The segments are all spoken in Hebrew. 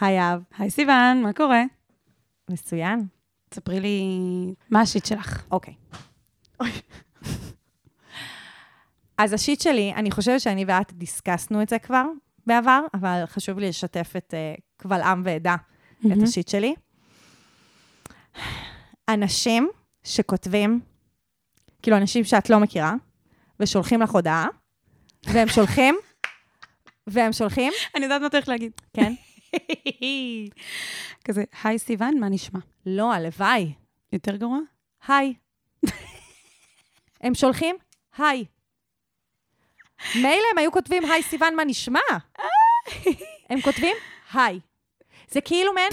היי אב. היי סיוון, מה קורה? מצוין. תספרי לי מה השיט שלך. אוקיי. אז השיט שלי, אני חושבת שאני ואת דיסקסנו את זה כבר בעבר, אבל חשוב לי לשתף את uh, קבל עם ועדה את השיט שלי. אנשים שכותבים, כאילו אנשים שאת לא מכירה, ושולחים לך הודעה, והם שולחים, והם שולחים, אני יודעת מה צריך להגיד. כן? כזה, היי סיוון, מה נשמע? לא, הלוואי. יותר גרוע? היי. הם שולחים, היי. מילא הם היו כותבים, היי סיוון, מה נשמע? הם כותבים, היי. זה כאילו מעין,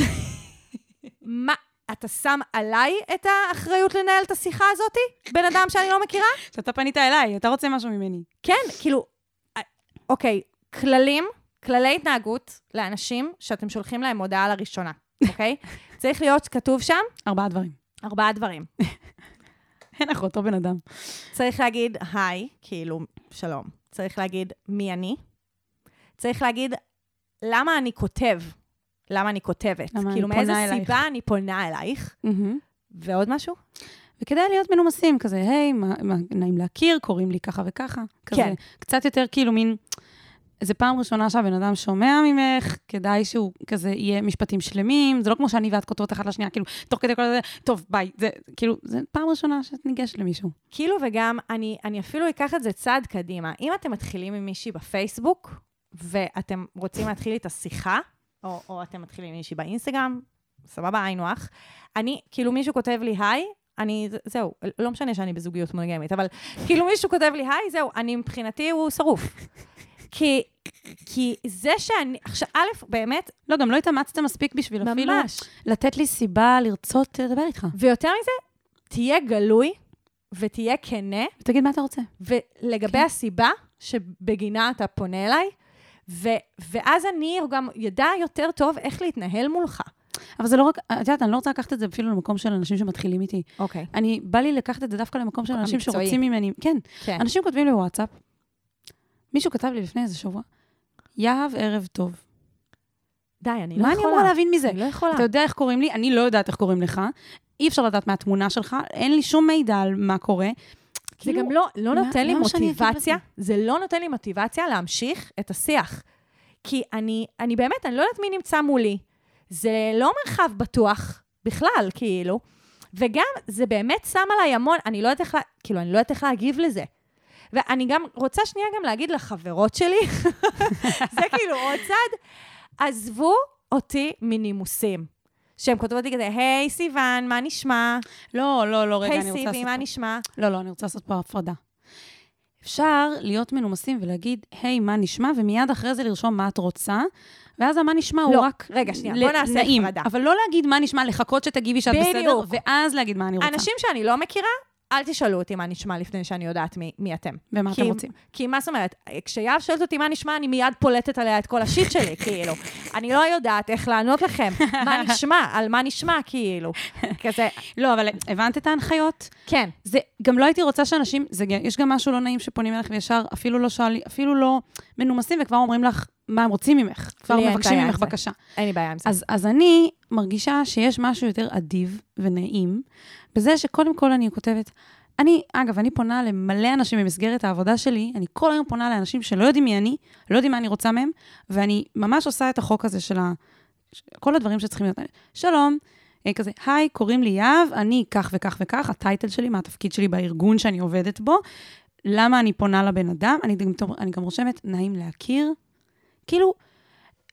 מה, אתה שם עליי את האחריות לנהל את השיחה הזאתי? בן אדם שאני לא מכירה? שאתה פנית אליי, אתה רוצה משהו ממני. כן, כאילו, אה, אוקיי, כללים, כללי התנהגות לאנשים שאתם שולחים להם הודעה לראשונה, אוקיי? צריך להיות כתוב שם ארבעה דברים. ארבעה דברים. אין לך אותו בן אדם. צריך להגיד היי, כאילו, שלום. צריך להגיד מי אני. צריך להגיד למה אני כותב, למה אני כותבת. למה אני כאילו, פונה מאיזה אלייך. סיבה אני פונה אלייך. ועוד משהו? וכדאי להיות מנומסים, כזה, היי, מה, מה, נעים להכיר, קוראים לי ככה וככה. כזה, כן. קצת יותר כאילו מין, זה פעם ראשונה שהבן אדם שומע ממך, כדאי שהוא כזה יהיה משפטים שלמים, זה לא כמו שאני ואת כותבות אחת לשנייה, כאילו, תוך כדי כל זה, טוב, ביי, זה כאילו, זה פעם ראשונה שאת ניגשת למישהו. כאילו, וגם, אני, אני אפילו אקח את זה צעד קדימה. אם אתם מתחילים עם מישהי בפייסבוק, ואתם רוצים להתחיל איתה שיחה, או, או אתם מתחילים עם מישהי באינסטגרם, סבבה, היינו הך. אני, כאילו, מישהו כותב לי היי, אני, זהו, לא משנה שאני בזוגיות מונגמית, אבל כאילו מישהו כותב לי היי, זהו, אני מבחינתי הוא שרוף. כי, כי זה שאני, עכשיו, א', באמת, לא, גם לא התאמצת מספיק בשביל אפילו ממש. לתת לי סיבה לרצות לדבר איתך. ויותר מזה, תהיה גלוי ותהיה כנה, ותגיד מה אתה רוצה. ולגבי כן. הסיבה שבגינה אתה פונה אליי, ו- ואז אני גם ידע יותר טוב איך להתנהל מולך. אבל זה לא רק, את יודעת, אני לא רוצה לקחת את זה אפילו למקום של אנשים שמתחילים איתי. אוקיי. אני, בא לי לקחת את זה דווקא למקום של אנשים המקצועי. שרוצים ממני, כן, כן. אנשים כותבים לי בוואטסאפ, מישהו כתב לי לפני איזה שבוע, יהב, ערב טוב. די, אני לא מה יכולה. אני אמורה להבין מזה? אני לא יכולה. אתה יודע איך קוראים לי? אני לא יודעת איך קוראים לך. אי אפשר לדעת מהתמונה שלך, אין לי שום מידע על מה קורה. זה כאילו, גם לא, לא מה- נותן לי מוטיבציה? זה לא נותן לי מוטיבציה להמשיך את השיח. כי אני, אני באמת, אני לא יודעת מי נמצא מולי. זה לא מרחב בטוח בכלל, כאילו. וגם, זה באמת שם עליי המון, אני לא יודעת איך, לה- כאילו, אני לא יודעת איך להגיב לזה. ואני גם רוצה שנייה גם להגיד לחברות שלי, זה כאילו עוד צד, עזבו אותי מנימוסים. שהן כותבות לי כזה, היי סיוון, מה נשמע? לא, לא, לא, רגע, היי אני רוצה לעשות סיבי, מה פה... נשמע? לא, לא, אני רוצה לעשות פה הפרדה. אפשר להיות מנומסים ולהגיד, היי, מה נשמע? ומיד אחרי זה לרשום מה את רוצה, ואז המה נשמע הוא לא, רק רגע, שנייה, ל- בוא נעשה נעים. הפרדה. אבל לא להגיד מה נשמע, לחכות שתגיבי שאת בסדר, בדיוק. ואז להגיד מה אני רוצה. אנשים שאני לא מכירה, אל תשאלו אותי מה נשמע לפני שאני יודעת מי, מי אתם. ומה כי- אתם רוצים. כי מה זאת אומרת, כשיהב שואלת אותי מה נשמע, אני מיד פולטת עליה את כל השיט שלי, כאילו. אני לא יודעת איך לענות לכם, מה נשמע, על מה נשמע, כאילו. כזה, לא, אבל הבנת את ההנחיות? כן. זה, גם לא הייתי רוצה שאנשים, זה, יש גם משהו לא נעים שפונים אליך וישר אפילו לא שואלים, אפילו לא מנומסים וכבר אומרים לך מה הם רוצים ממך. כבר מבקשים ממך. בקשה. אין לי בעיה עם זה. אז, אז אני מרגישה שיש משהו יותר אדיב ונעים בזה שקודם כל אני כותבת, אני, אגב, אני פונה למלא אנשים במסגרת העבודה שלי, אני כל היום פונה לאנשים שלא יודעים מי אני, לא יודעים מה אני רוצה מהם, ואני ממש עושה את החוק הזה של ה... כל הדברים שצריכים להיות. שלום, אה, כזה, היי, קוראים לי יהב, אני כך וכך וכך, הטייטל שלי, מה התפקיד שלי בארגון שאני עובדת בו, למה אני פונה לבן אדם, אני גם, אני גם רושמת, נעים להכיר. כאילו,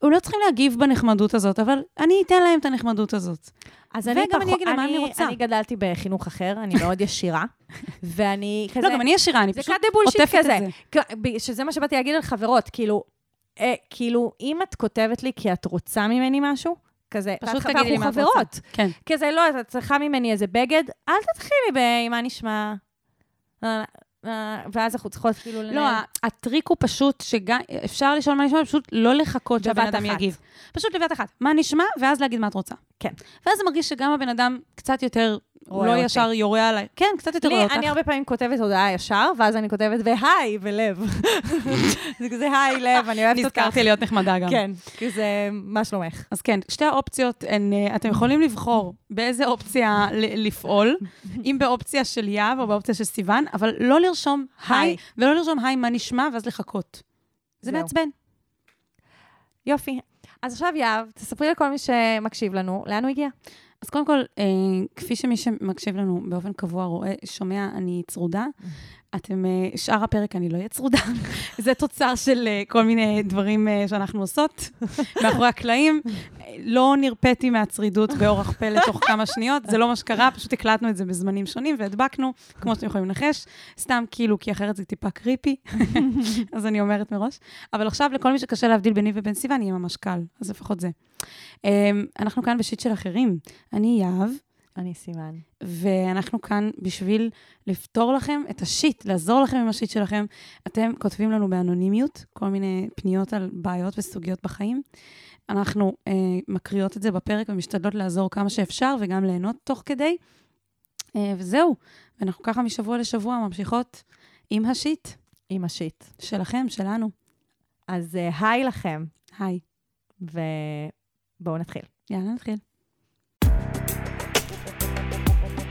הם לא צריכים להגיב בנחמדות הזאת, אבל אני אתן להם את הנחמדות הזאת. אז אני וגם אני פחות- אגיד לה מה אני רוצה. אני גדלתי בחינוך אחר, אני מאוד ישירה, ואני כזה... לא, גם אני ישירה, אני פשוט עוטפת. את זה. שזה מה שבאתי להגיד על חברות, כאילו, אה, כאילו, אם את כותבת לי כי את רוצה ממני משהו, כזה, פשוט תגידי לי מה את רוצה. חברות. כן. כזה, לא, את צריכה ממני איזה בגד, אל תתחילי ב- מה נשמע. אה, ואז אנחנו צריכות כאילו לא, ה- הטריק הוא פשוט שגם, אפשר לשאול מה נשמע, פשוט לא לחכות שהבן אדם. יגיב. פשוט בבת אחת. מה נשמע, ואז להגיד מה את רוצה. כן. ואז זה מרגיש שגם הבן אדם קצת יותר רואה לא אותי. ישר יורה עליי. כן, קצת יותר רואה אותך. אני הרבה פעמים כותבת הודעה ישר, ואז אני כותבת והי ולב. זה כזה היי לב, אני אוהבת אותך. נזכרתי להיות נחמדה גם. כן, כזה, מה שלומך? אז כן, שתי האופציות הן, אה, אתם יכולים לבחור באיזה אופציה לפעול, אם באופציה של יהב או באופציה של סיוון, אבל לא לרשום היי. ולא לרשום היי, מה נשמע, ואז לחכות. זה. מעצבן. יופי. אז עכשיו יהב, תספרי לכל מי שמקשיב לנו, לאן הוא הגיע? אז קודם כל, אה, כפי שמי שמקשיב לנו באופן קבוע רואה, שומע, אני צרודה. אתם, אה, שאר הפרק אני לא אהיה צרודה. זה תוצר של אה, כל מיני דברים אה, שאנחנו עושות מאחורי הקלעים. לא נרפאתי מהצרידות באורח פלא תוך כמה שניות, זה לא מה שקרה, פשוט הקלטנו את זה בזמנים שונים והדבקנו, כמו שאתם יכולים לנחש. סתם כאילו, כי אחרת זה טיפה קריפי, אז אני אומרת מראש. אבל עכשיו, לכל מי שקשה להבדיל ביני ובין סיוון, יהיה ממש קל, אז לפחות זה. אה, אנחנו כאן בשיט של אחרים. אני יהב. אני סיוון. ואנחנו כאן בשביל לפתור לכם את השיט, לעזור לכם עם השיט שלכם. אתם כותבים לנו באנונימיות כל מיני פניות על בעיות וסוגיות בחיים. אנחנו אה, מקריאות את זה בפרק ומשתדלות לעזור כמה שאפשר וגם ליהנות תוך כדי. אה, וזהו, ואנחנו ככה משבוע לשבוע ממשיכות עם השיט עם השיט. שלכם, שלנו. אז אה, היי לכם, היי, ובואו נתחיל. יאללה, נתחיל.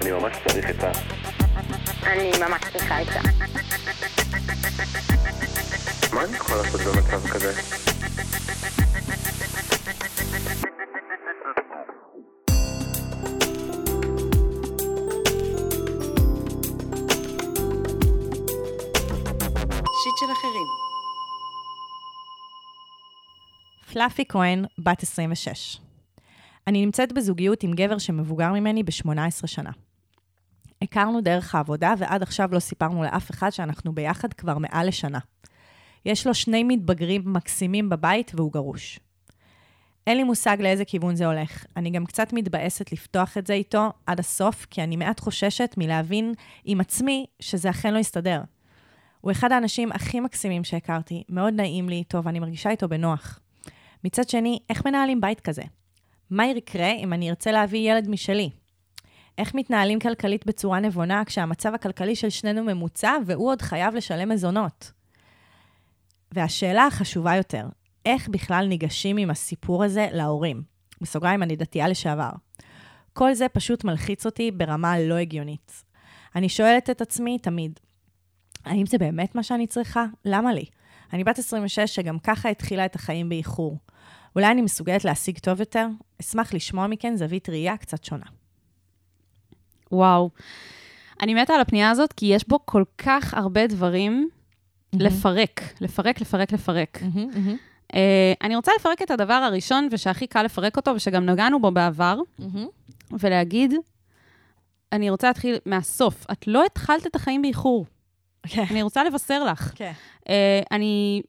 אני ממש צריך עצה. אני ממש צריכה עצה. מה אני יכול לעשות במצב כזה? שיט של אחרים. פלאפי כהן, בת 26. אני נמצאת בזוגיות עם גבר שמבוגר ממני ב-18 שנה. הכרנו דרך העבודה, ועד עכשיו לא סיפרנו לאף אחד שאנחנו ביחד כבר מעל לשנה. יש לו שני מתבגרים מקסימים בבית והוא גרוש. אין לי מושג לאיזה כיוון זה הולך. אני גם קצת מתבאסת לפתוח את זה איתו עד הסוף, כי אני מעט חוששת מלהבין עם עצמי שזה אכן לא יסתדר. הוא אחד האנשים הכי מקסימים שהכרתי, מאוד נעים לי איתו ואני מרגישה איתו בנוח. מצד שני, איך מנהלים בית כזה? מה יקרה אם אני ארצה להביא ילד משלי? איך מתנהלים כלכלית בצורה נבונה כשהמצב הכלכלי של שנינו ממוצע והוא עוד חייב לשלם מזונות? והשאלה החשובה יותר, איך בכלל ניגשים עם הסיפור הזה להורים? בסוגריים, אני דתייה לשעבר. כל זה פשוט מלחיץ אותי ברמה לא הגיונית. אני שואלת את עצמי תמיד, האם זה באמת מה שאני צריכה? למה לי? אני בת 26 שגם ככה התחילה את החיים באיחור. אולי אני מסוגלת להשיג טוב יותר? אשמח לשמוע מכן זווית ראייה קצת שונה. וואו. אני מתה על הפנייה הזאת, כי יש בו כל כך הרבה דברים לפרק, לפרק, לפרק, לפרק. Uh, אני רוצה לפרק את הדבר הראשון, ושהכי קל לפרק אותו, ושגם נגענו בו בעבר, ולהגיד, אני רוצה להתחיל מהסוף. את לא התחלת את החיים באיחור. כן. אני רוצה לבשר לך. כן. Uh, אני...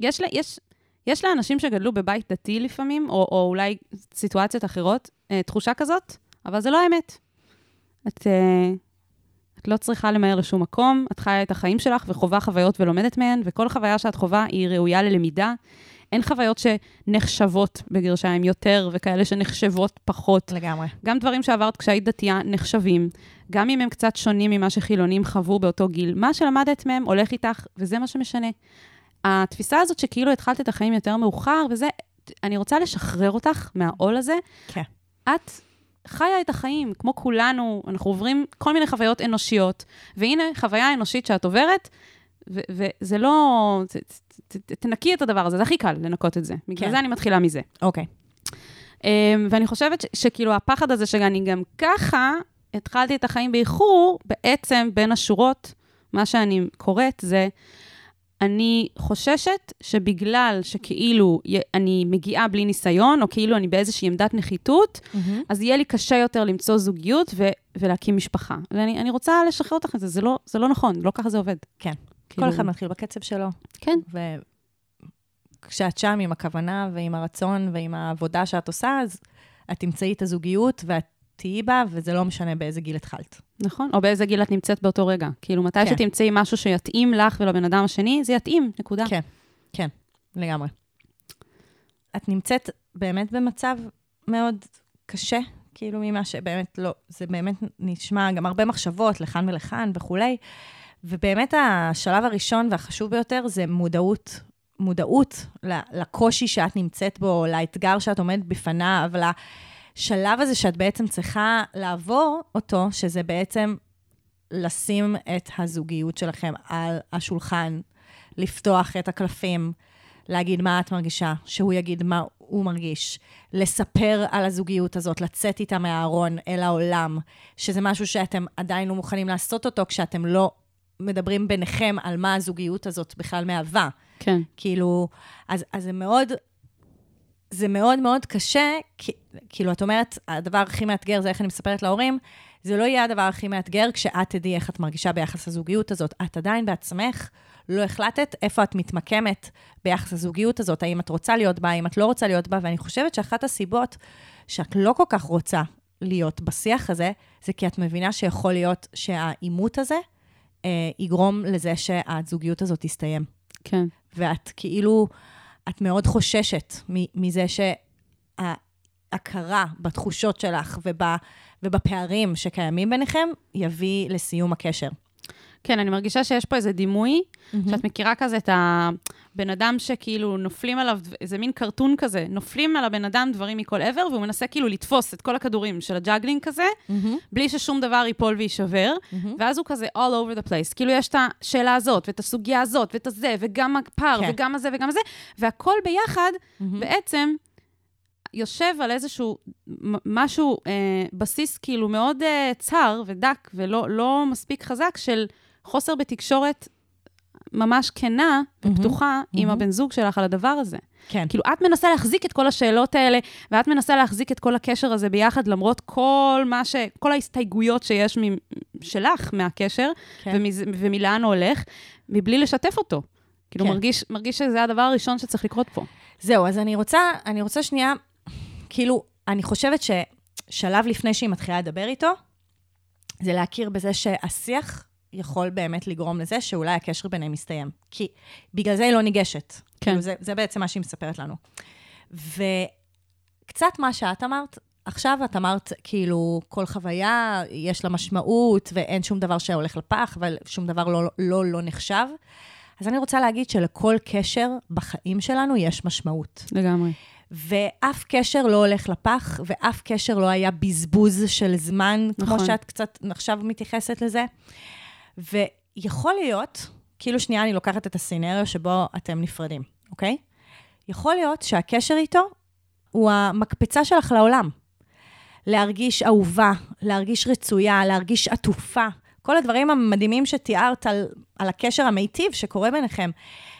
יש, לה- יש, יש לאנשים שגדלו בבית דתי לפעמים, או, או אולי סיטואציות אחרות, uh, תחושה כזאת, אבל זה לא האמת. את, uh, את לא צריכה למהר לשום מקום, את חיה את החיים שלך וחווה חוויות ולומדת מהן, וכל חוויה שאת חווה היא ראויה ללמידה. אין חוויות שנחשבות בגרשיים יותר, וכאלה שנחשבות פחות. לגמרי. גם דברים שעברת כשהיית דתייה נחשבים, גם אם הם קצת שונים ממה שחילונים חוו באותו גיל. מה שלמדת מהם הולך איתך, וזה מה שמשנה. התפיסה הזאת שכאילו התחלת את החיים יותר מאוחר, וזה, אני רוצה לשחרר אותך מהעול הזה. כן. את חיה את החיים, כמו כולנו, אנחנו עוברים כל מיני חוויות אנושיות, והנה, חוויה אנושית שאת עוברת, וזה לא... ת- ת- ת- תנקי את הדבר הזה, זה הכי קל לנקות את זה. בגלל כן. זה אני מתחילה מזה. אוקיי. Um, ואני חושבת ש- שכאילו הפחד הזה שאני גם ככה התחלתי את החיים באיחור, בעצם בין השורות, מה שאני קוראת זה, אני חוששת שבגלל שכאילו אני מגיעה בלי ניסיון, או כאילו אני באיזושהי עמדת נחיתות, אז יהיה לי קשה יותר למצוא זוגיות ו- ולהקים משפחה. ואני אני רוצה לשחרר אותך מזה, זה לא, זה לא נכון, לא ככה זה עובד. כן. כאילו- כל אחד מתחיל בקצב שלו. כן. וכשאת שם עם הכוונה ועם הרצון ועם העבודה שאת עושה, אז את תמצאי את הזוגיות ואת תהיי בה, וזה לא משנה באיזה גיל התחלת. נכון? או באיזה גיל את נמצאת באותו רגע. כאילו, מתי כן. שתמצאי משהו שיתאים לך ולבן אדם השני, זה יתאים, נקודה. כן, כן, לגמרי. את נמצאת באמת במצב מאוד קשה כאילו ממה שבאמת לא, זה באמת נשמע גם הרבה מחשבות לכאן ולכאן וכולי. ובאמת השלב הראשון והחשוב ביותר זה מודעות, מודעות לקושי שאת נמצאת בו, לאתגר שאת עומדת בפניו, לשלב הזה שאת בעצם צריכה לעבור אותו, שזה בעצם לשים את הזוגיות שלכם על השולחן, לפתוח את הקלפים, להגיד מה את מרגישה, שהוא יגיד מה הוא מרגיש, לספר על הזוגיות הזאת, לצאת איתה מהארון אל העולם, שזה משהו שאתם עדיין לא מוכנים לעשות אותו כשאתם לא מדברים ביניכם על מה הזוגיות הזאת בכלל מהווה. כן. כאילו, אז, אז זה מאוד, זה מאוד מאוד קשה, כי, כאילו, את אומרת, הדבר הכי מאתגר זה איך אני מספרת להורים, זה לא יהיה הדבר הכי מאתגר כשאת תדעי איך את מרגישה ביחס לזוגיות הזאת. את עדיין בעצמך לא החלטת איפה את מתמקמת ביחס לזוגיות הזאת, האם את רוצה להיות בה, האם את לא רוצה להיות בה, ואני חושבת שאחת הסיבות שאת לא כל כך רוצה להיות בשיח הזה, זה כי את מבינה שיכול להיות שהעימות הזה יגרום לזה שהזוגיות הזאת תסתיים. כן. ואת כאילו, את מאוד חוששת מזה שההכרה בתחושות שלך וב, ובפערים שקיימים ביניכם יביא לסיום הקשר. כן, אני מרגישה שיש פה איזה דימוי, שאת מכירה כזה את הבן אדם שכאילו נופלים עליו, איזה מין קרטון כזה, נופלים על הבן אדם דברים מכל עבר, והוא מנסה כאילו לתפוס את כל הכדורים של ה juggling כזה, בלי ששום דבר ייפול ויישבר, ואז הוא כזה all over the place. כאילו יש את השאלה הזאת, ואת הסוגיה הזאת, ואת הזה, וגם הפער, כן. וגם הזה וגם הזה, והכל ביחד בעצם יושב על איזשהו משהו, אה, בסיס כאילו מאוד אה, צר ודק ולא לא מספיק חזק של חוסר בתקשורת ממש כנה ופתוחה עם הבן זוג שלך על הדבר הזה. כן. כאילו, את מנסה להחזיק את כל השאלות האלה, ואת מנסה להחזיק את כל הקשר הזה ביחד, למרות כל מה ש... כל ההסתייגויות שיש מ... שלך מהקשר, כן. ומז... ומלאן הוא הולך, מבלי לשתף אותו. כאילו. כן. מרגיש, מרגיש שזה הדבר הראשון שצריך לקרות פה. זהו, אז אני רוצה, אני רוצה שנייה, כאילו, אני חושבת ששלב לפני שהיא מתחילה לדבר איתו, זה להכיר בזה שהשיח יכול באמת לגרום לזה שאולי הקשר ביניהם יסתיים. כי בגלל זה היא לא ניגשת. כן. כאילו, זה, זה בעצם מה שהיא מספרת לנו. וקצת מה שאת אמרת, עכשיו את אמרת, כאילו, כל חוויה יש לה משמעות, ואין שום דבר שהולך לפח, ושום דבר לא לא, לא נחשב. אז אני רוצה להגיד שלכל קשר בחיים שלנו יש משמעות. לגמרי. ואף קשר לא הולך לפח, ואף קשר לא היה בזבוז של זמן, נכון. נכון. כמו שאת קצת עכשיו מתייחסת לזה. ויכול להיות, כאילו שנייה אני לוקחת את הסצנריו שבו אתם נפרדים, אוקיי? יכול להיות שהקשר איתו הוא המקפצה שלך לעולם. להרגיש אהובה, להרגיש רצויה, להרגיש עטופה. כל הדברים המדהימים שתיארת על, על הקשר המיטיב שקורה ביניכם.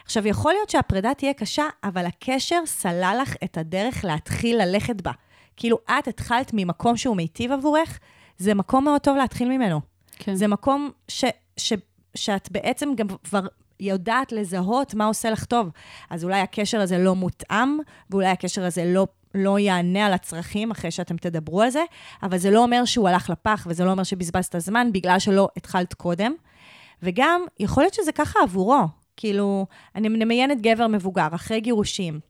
עכשיו, יכול להיות שהפרידה תהיה קשה, אבל הקשר סלל לך את הדרך להתחיל ללכת בה. כאילו, את התחלת ממקום שהוא מיטיב עבורך, זה מקום מאוד טוב להתחיל ממנו. כן. זה מקום ש, ש, שאת בעצם גם כבר יודעת לזהות מה עושה לך טוב. אז אולי הקשר הזה לא מותאם, ואולי הקשר הזה לא, לא יענה על הצרכים אחרי שאתם תדברו על זה, אבל זה לא אומר שהוא הלך לפח, וזה לא אומר שבזבזת זמן בגלל שלא התחלת קודם. וגם, יכול להיות שזה ככה עבורו. כאילו, אני מדמיינת גבר מבוגר, אחרי גירושים.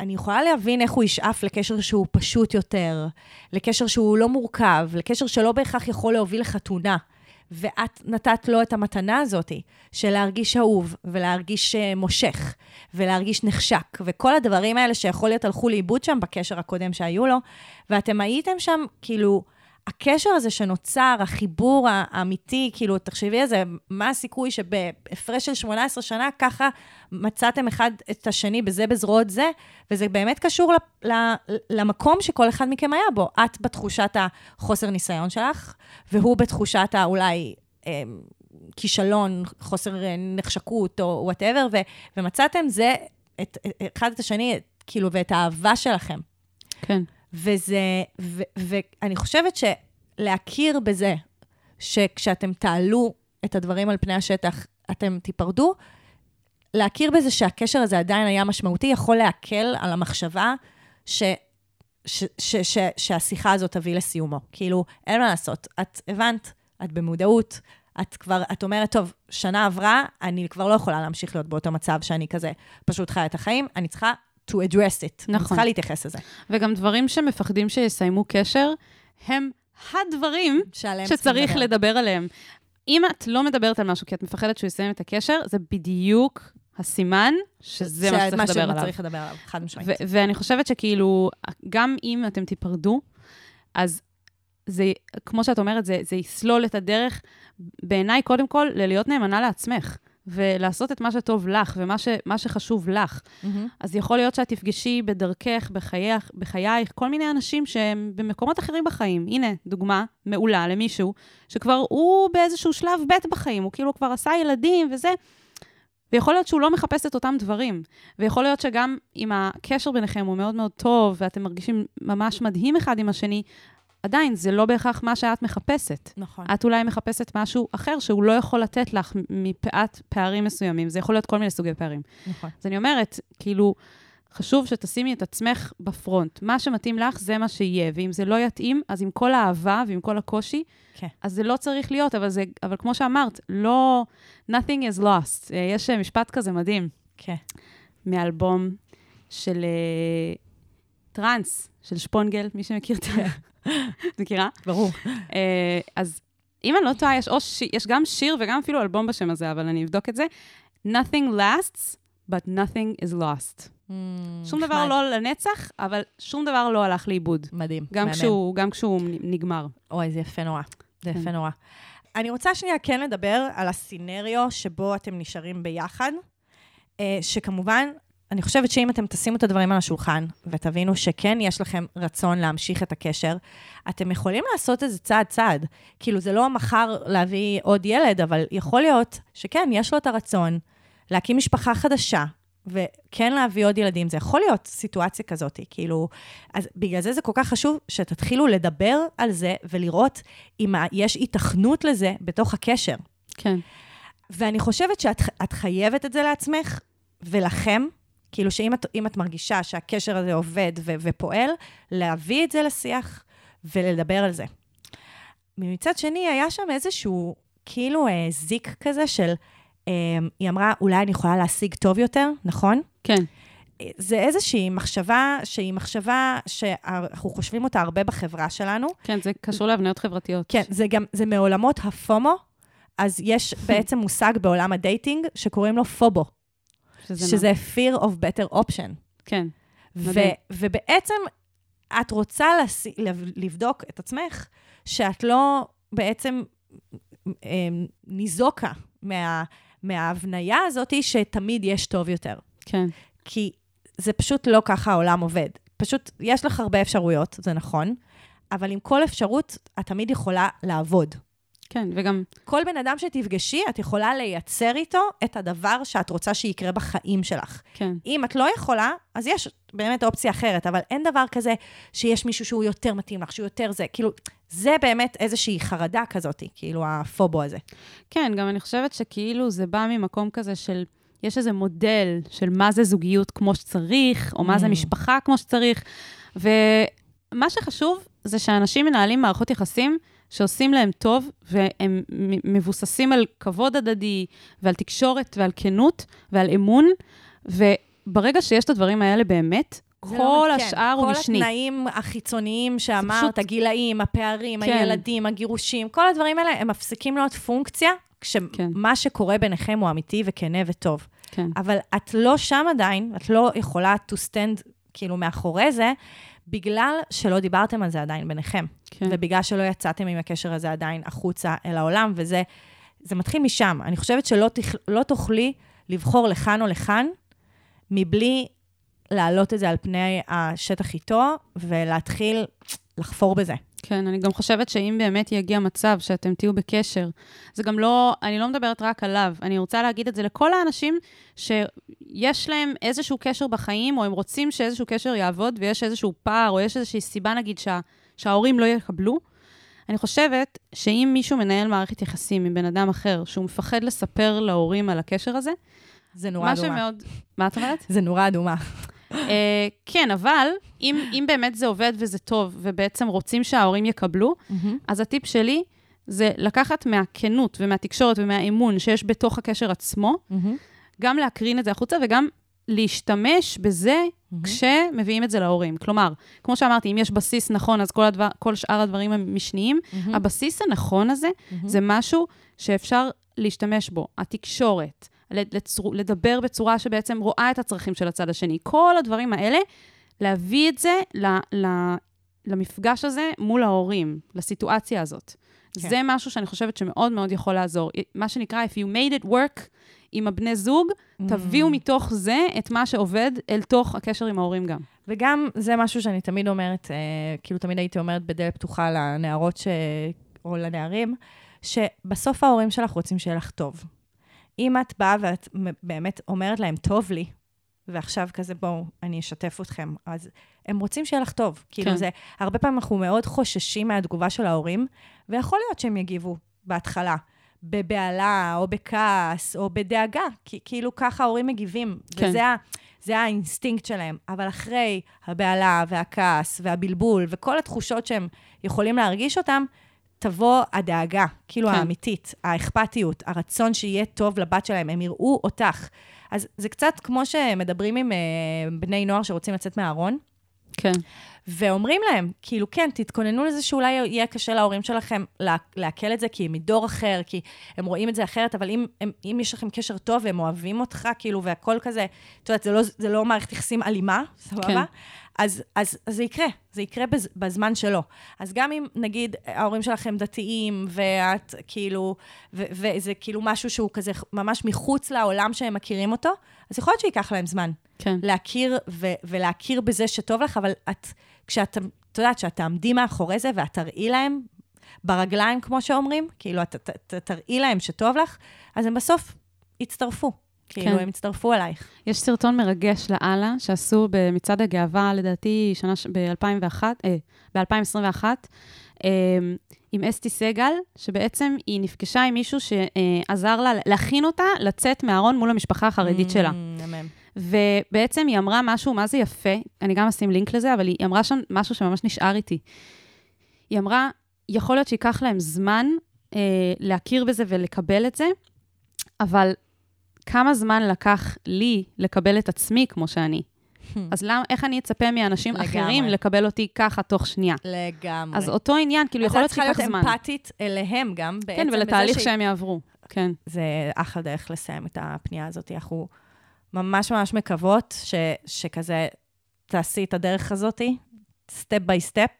אני יכולה להבין איך הוא ישאף לקשר שהוא פשוט יותר, לקשר שהוא לא מורכב, לקשר שלא בהכרח יכול להוביל לחתונה. ואת נתת לו את המתנה הזאת, של להרגיש אהוב, ולהרגיש אה, מושך, ולהרגיש נחשק, וכל הדברים האלה שיכול להיות הלכו לאיבוד שם בקשר הקודם שהיו לו, ואתם הייתם שם, כאילו, הקשר הזה שנוצר, החיבור האמיתי, כאילו, תחשבי על זה, מה הסיכוי שבהפרש של 18 שנה ככה מצאתם אחד את השני בזה בזרועות זה, וזה באמת קשור ל, ל, למקום שכל אחד מכם היה בו. את בתחושת החוסר ניסיון שלך, והוא בתחושת האולי אה, כישלון, חוסר אה, נחשקות או וואטאבר, ומצאתם זה, את, אחד את השני, כאילו, ואת האהבה שלכם. כן. וזה, ו, ואני חושבת שלהכיר בזה, שכשאתם תעלו את הדברים על פני השטח, אתם תיפרדו, להכיר בזה שהקשר הזה עדיין היה משמעותי, יכול להקל על המחשבה ש, ש, ש, ש, שהשיחה הזאת תביא לסיומו. כאילו, אין מה לעשות. את הבנת, את במודעות, את כבר, את אומרת, טוב, שנה עברה, אני כבר לא יכולה להמשיך להיות באותו מצב שאני כזה פשוט חיה את החיים, אני צריכה to address it. אני נכון. צריכה להתייחס לזה. וגם דברים שמפחדים שיסיימו קשר, הם הדברים שצריך לדבר. לדבר עליהם. אם את לא מדברת על משהו כי את מפחדת שהוא יסיים את הקשר, זה בדיוק הסימן שזה מה שצריך לדבר עליו. צריך לדבר עליו, חד משמעית. ו- ואני חושבת שכאילו, גם אם אתם תיפרדו, אז זה, כמו שאת אומרת, זה, זה יסלול את הדרך, בעיניי, קודם כל, ללהיות נאמנה לעצמך, ולעשות את מה שטוב לך, ומה ש, שחשוב לך. מהמם. אז יכול להיות שאת תפגשי בדרכך, בחייך, בחייך, כל מיני אנשים שהם במקומות אחרים בחיים. הנה, דוגמה מעולה למישהו, שכבר הוא באיזשהו שלב ב' בחיים, הוא כאילו כבר עשה ילדים וזה, ויכול להיות שהוא לא מחפש את אותם דברים. ויכול להיות שגם אם הקשר ביניכם הוא מאוד מאוד טוב, ואתם מרגישים ממש מדהים אחד עם השני, עדיין, זה לא בהכרח מה שאת מחפשת. נכון. את אולי מחפשת משהו אחר שהוא לא יכול לתת לך מפאת פערים מסוימים. זה יכול להיות כל מיני סוגי פערים. נכון. אז אני אומרת, כאילו, חשוב שתשימי את עצמך בפרונט. מה שמתאים לך, זה מה שיהיה. ואם זה לא יתאים, אז עם כל האהבה ועם כל הקושי, כן. אז זה לא צריך להיות, אבל, זה, אבל כמו שאמרת, לא... nothing is lost. אה, יש אה, משפט כזה מדהים כן. מאלבום של אה, טראנס, של שפונגל, מי שמכיר את ה... מכירה? ברור. אה, אז אם אני לא טועה, יש, ש... יש גם שיר וגם אפילו אלבום בשם הזה, אבל אני אבדוק את זה. Nothing lasts, but nothing is lost. שום דבר לא לנצח, אבל שום דבר לא הלך לאיבוד. מדהים. גם. כשהוא, גם כשהוא נגמר. אוי, זה יפה נורא. זה כן. יפה נורא. אני רוצה שנייה כן לדבר על הסינריו שבו אתם נשארים ביחד, אה, שכמובן, אני חושבת שאם אתם תשימו את הדברים על השולחן, ותבינו שכן יש לכם רצון להמשיך את הקשר, אתם יכולים לעשות את זה צעד-צעד. כאילו, זה לא מחר להביא עוד ילד, אבל יכול להיות שכן, יש לו את הרצון להקים משפחה חדשה, וכן להביא עוד ילדים. זה יכול להיות סיטואציה כזאת, כאילו... אז בגלל זה זה כל כך חשוב שתתחילו לדבר על זה ולראות אם יש היתכנות לזה בתוך הקשר. כן. ואני חושבת שאת את חייבת את זה לעצמך ולכם, כאילו שאם את, את מרגישה שהקשר הזה עובד ו, ופועל, להביא את זה לשיח ולדבר על זה. מצד שני, היה שם איזשהו כאילו אה, זיק כזה של, אה, היא אמרה, אולי אני יכולה להשיג טוב יותר, נכון? כן. זה איזושהי מחשבה שהיא מחשבה שאנחנו חושבים אותה הרבה בחברה שלנו. כן, זה קשור להבניות חברתיות. כן, זה גם, זה מעולמות ה FOMO, אז יש בעצם מושג בעולם ה dating שקוראים לו FOBO, שזה... שזה fear of better option. כן. ו-. ובעצם את רוצה לס- לב- לבדוק את עצמך, שאת לא בעצם אה, ניזוקה מה, מההבניה הזאת שתמיד יש טוב יותר. כן. כי זה פשוט לא ככה העולם עובד. פשוט, יש לך הרבה אפשרויות, זה נכון, אבל עם כל אפשרות, את תמיד יכולה לעבוד. כן, וגם, כל בן אדם שתפגשי, את יכולה לייצר איתו את הדבר שאת רוצה שיקרה בחיים שלך. כן. אם את לא יכולה, אז יש באמת אופציה אחרת, אבל אין דבר כזה שיש מישהו שהוא יותר מתאים לך, שהוא יותר זה. כאילו, זה באמת איזושהי חרדה כזאת, כאילו, הפובו הזה. כן, גם אני חושבת שכאילו זה בא ממקום כזה של, יש איזה מודל של מה זה זוגיות כמו שצריך, או מה זה Mm. משפחה כמו שצריך, ומה שחשוב זה שאנשים מנהלים מערכות יחסים שעושים להם טוב, והם מבוססים על כבוד הדדי, ועל תקשורת, ועל כנות, ועל אמון, וברגע שיש את הדברים האלה באמת, זה כל לא- השאר הוא משני. כל התנאים החיצוניים שאמרת, פשוט- הגילאים, הפערים, כן. הילדים, הגירושים, כל הדברים האלה, הם מפסיקים להיות פונקציה, כן. כשמה שקורה ביניכם הוא אמיתי וכנה וטוב. כן, אבל את לא שם עדיין, את לא יכולה to stand כאילו מאחורי זה, בגלל שלא דיברתם על זה עדיין ביניכם. כן. ובגלל שלא יצאתם עם הקשר הזה עדיין החוצה אל העולם, וזה זה מתחיל משם. אני חושבת שלא תכ, לא תוכלי לבחור לכאן או לכאן, מבלי להעלות את זה על פני השטח איתו, ולהתחיל לחפור בזה. כן, אני גם חושבת שאם באמת יגיע מצב שאתם תהיו בקשר, זה גם לא, אני לא מדברת רק עליו, אני רוצה להגיד את זה לכל האנשים שיש להם איזשהו קשר בחיים, או הם רוצים שאיזשהו קשר יעבוד, ויש איזשהו פער, או יש איזושהי סיבה, נגיד, שה, שההורים לא יקבלו. אני חושבת שאם מישהו מנהל מערכת יחסים עם בן אדם אחר, שהוא מפחד לספר להורים על הקשר הזה, זה נורא מה אדומה. שמאוד... מה את אומרת? זה נורא אדומה. אה, כן, אבל אם, אם באמת זה עובד וזה טוב, ובעצם רוצים שההורים יקבלו, אז הטיפ שלי זה לקחת מהכנות ומהתקשורת ומהאמון שיש בתוך הקשר עצמו, גם להקרין את זה החוצה וגם להשתמש בזה כשמביאים את זה להורים. כלומר, כמו שאמרתי, אם יש בסיס נכון, אז כל, הדבר, כל שאר הדברים הם משניים. הבסיס הנכון הזה זה משהו שאפשר להשתמש בו. התקשורת, לצור, לדבר בצורה שבעצם רואה את הצרכים של הצד השני. כל הדברים האלה, להביא את זה ל, ל, למפגש הזה מול ההורים, לסיטואציה הזאת. כן. זה משהו שאני חושבת שמאוד מאוד יכול לעזור. מה שנקרא, if you made it work עם הבני זוג, mm. תביאו מתוך זה את מה שעובד אל תוך הקשר עם ההורים גם. וגם זה משהו שאני תמיד אומרת, אה, כאילו תמיד הייתי אומרת בדלת פתוחה לנערות ש... או לנערים, שבסוף ההורים שלך רוצים שיהיה לך טוב. אם את באה ואת באמת אומרת להם, טוב לי, ועכשיו כזה, בואו, אני אשתף אתכם, אז הם רוצים שיהיה לך טוב. כאילו כן. זה, הרבה פעמים אנחנו מאוד חוששים מהתגובה של ההורים, ויכול להיות שהם יגיבו בהתחלה. בבהלה, או בכעס, או בדאגה, כי כאילו ככה ההורים מגיבים. כן. וזה ה, זה האינסטינקט שלהם. אבל אחרי הבהלה והכעס והבלבול וכל התחושות שהם יכולים להרגיש אותם, תבוא הדאגה, כאילו כן. האמיתית, האכפתיות, הרצון שיהיה טוב לבת שלהם, הם יראו אותך. אז זה קצת כמו שמדברים עם uh, בני נוער שרוצים לצאת מהארון. כן. ואומרים להם, כאילו, כן, תתכוננו לזה שאולי יהיה קשה להורים שלכם לעכל את זה, כי הם מדור אחר, כי הם רואים את זה אחרת, אבל אם, הם, אם יש לכם קשר טוב והם אוהבים אותך, כאילו, והכל כזה, את יודעת, זה לא, זה לא מערכת יחסים אלימה, סבבה? כן. אז, אז, אז זה יקרה, זה יקרה בז, בזמן שלו. אז גם אם, נגיד, ההורים שלכם דתיים, ואת כאילו, ו, וזה כאילו משהו שהוא כזה ממש מחוץ לעולם שהם מכירים אותו, אז יכול להיות שייקח להם זמן. כן. להכיר ו, ולהכיר בזה שטוב לך, אבל את, כשאת, את יודעת, שאת תעמדי מאחורי זה ואת תראי להם ברגליים, כמו שאומרים, כאילו, את ת, ת, תראי להם שטוב לך, אז הם בסוף יצטרפו. כאילו, כן. הם יצטרפו אלייך. יש סרטון מרגש לאללה, שעשו במצעד הגאווה, לדעתי, שנה ב-2001, אה, ב-2021, אה, עם אסתי סגל, שבעצם היא נפגשה עם מישהו שעזר לה להכין אותה לצאת מהארון מול המשפחה החרדית שלה. אמן. ובעצם היא אמרה משהו, מה זה יפה, אני גם אשים לינק לזה, אבל היא אמרה שם משהו שממש נשאר איתי. היא אמרה, יכול להיות שייקח להם זמן אה, להכיר בזה ולקבל את זה, אבל כמה זמן לקח לי לקבל את עצמי כמו שאני? אז למה, איך אני אצפה מאנשים לגמרי. אחרים לקבל אותי ככה תוך שנייה? לגמרי. אז אותו עניין, כאילו, יכול להיות שייקח זמן. אז את צריכה להיות אמפתית אליהם גם, בעצם. כן, ולתהליך שהם יעברו, כן. זה אחלה דרך לסיים את הפנייה הזאת. אנחנו ממש ממש מקוות ש, שכזה תעשי את הדרך הזאת, step by step,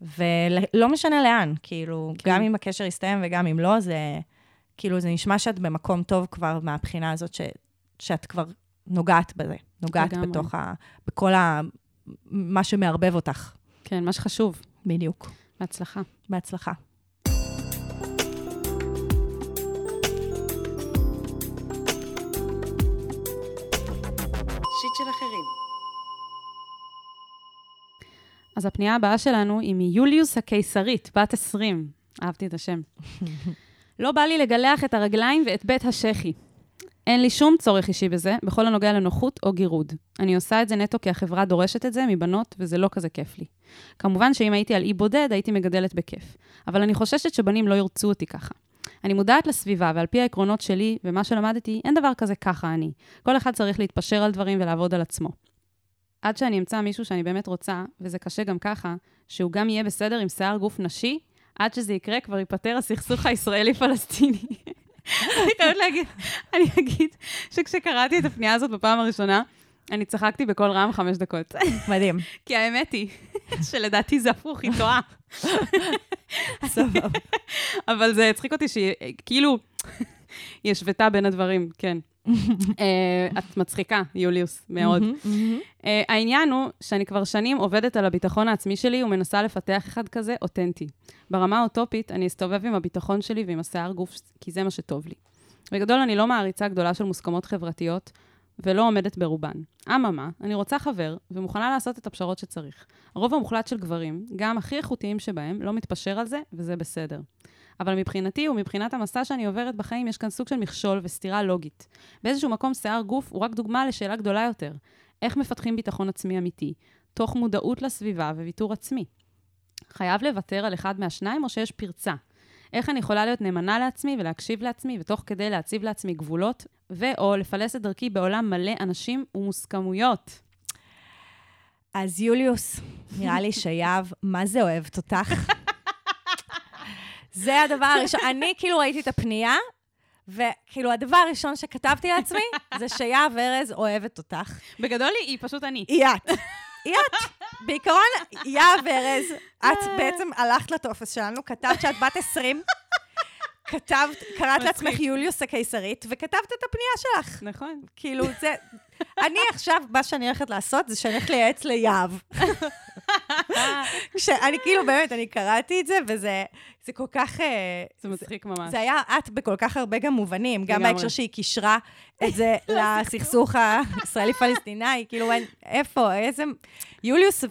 ולא משנה לאן, כאילו, כן. גם אם הקשר יסתיים וגם אם לא, זה... כאילו, זה נשמע שאת במקום טוב כבר מהבחינה הזאת, ש, שאת כבר נוגעת בזה, נוגעת לגמרי. בתוך ה... בכל ה... מה שמערבב אותך. כן, מה שחשוב. בדיוק. בהצלחה. בהצלחה. של אחרים. אז הפנייה הבאה שלנו היא מיוליוס הקיסרית, בת 20. אהבתי את השם. לא בא לי לגלח את הרגליים ואת בית השחי. אין לי שום צורך אישי בזה, בכל הנוגע לנוחות או גירוד. אני עושה את זה נטו כי החברה דורשת את זה מבנות, וזה לא כזה כיף לי. כמובן שאם הייתי על אי בודד, הייתי מגדלת בכיף. אבל אני חוששת שבנים לא ירצו אותי ככה. אני מודעת לסביבה, ועל פי העקרונות שלי ומה שלמדתי, אין דבר כזה ככה אני. כל אחד צריך להתפשר על דברים ולעבוד על עצמו. עד שאני אמצא מישהו שאני באמת רוצה, וזה קשה גם ככה, שהוא גם יהיה בסדר עם שיער גוף נשי, עד שזה יקרה, כבר ייפתר הסכסוך הישראלי-פלסטיני. אני חייבת להגיד, אני אגיד שכשקראתי את הפנייה הזאת בפעם הראשונה, אני צחקתי בקול רם חמש דקות. מדהים. כי האמת היא שלדעתי זה הפוך, היא טועה. סבבה. אבל זה הצחיק אותי שהיא, כאילו, היא השוותה בין הדברים, כן. אה, את מצחיקה, יוליוס, מאוד. אה, העניין הוא שאני כבר שנים עובדת על הביטחון העצמי שלי ומנסה לפתח אחד כזה אותנטי. ברמה האוטופית, אני אסתובב עם הביטחון שלי ועם השיער גוף, כי זה מה שטוב לי. בגדול, אני לא מעריצה גדולה של מוסכמות חברתיות, ולא עומדת ברובן. אממה, אני רוצה חבר, ומוכנה לעשות את הפשרות שצריך. הרוב המוחלט של גברים, גם הכי איכותיים שבהם, לא מתפשר על זה, וזה בסדר. אבל מבחינתי ומבחינת המסע שאני עוברת בחיים, יש כאן סוג של מכשול וסתירה לוגית. באיזשהו מקום שיער גוף הוא רק דוגמה לשאלה גדולה יותר. איך מפתחים ביטחון עצמי אמיתי, תוך מודעות לסביבה וויתור עצמי? חייב לוותר על אחד מהשניים או שיש פרצה? איך אני יכולה להיות נאמנה לעצמי ולהקשיב לעצמי, ותוך כדי להציב לעצמי גבולות, ו/או לפלס את דרכי בעולם מלא אנשים ומוסכמויות. אז יוליוס, נראה לי שיהב, מה זה אוהבת אותך? זה הדבר הראשון. אני כאילו ראיתי את הפנייה, וכאילו הדבר הראשון שכתבתי לעצמי, זה שיהב ארז אוהבת אותך. בגדול היא, פשוט אני. היא את. היא את. בעיקרון, יהב ארז, את בעצם הלכת לטופס שלנו, כתבת שאת בת 20, כתבת, קראת לעצמך יוליוס הקיסרית, וכתבת את הפנייה שלך. נכון. כאילו, זה... אני עכשיו, מה שאני הולכת לעשות, זה שאני הולכת לייעץ ליהב. כשאני כאילו, באמת, אני קראתי את זה, וזה זה כל כך... אה, זה מצחיק ממש. זה היה את בכל כך הרבה גם מובנים, גם. בהקשר שהיא קישרה את זה לסכסוך הישראלי-פלסטיני, כאילו, איפה, איזה... יוליוס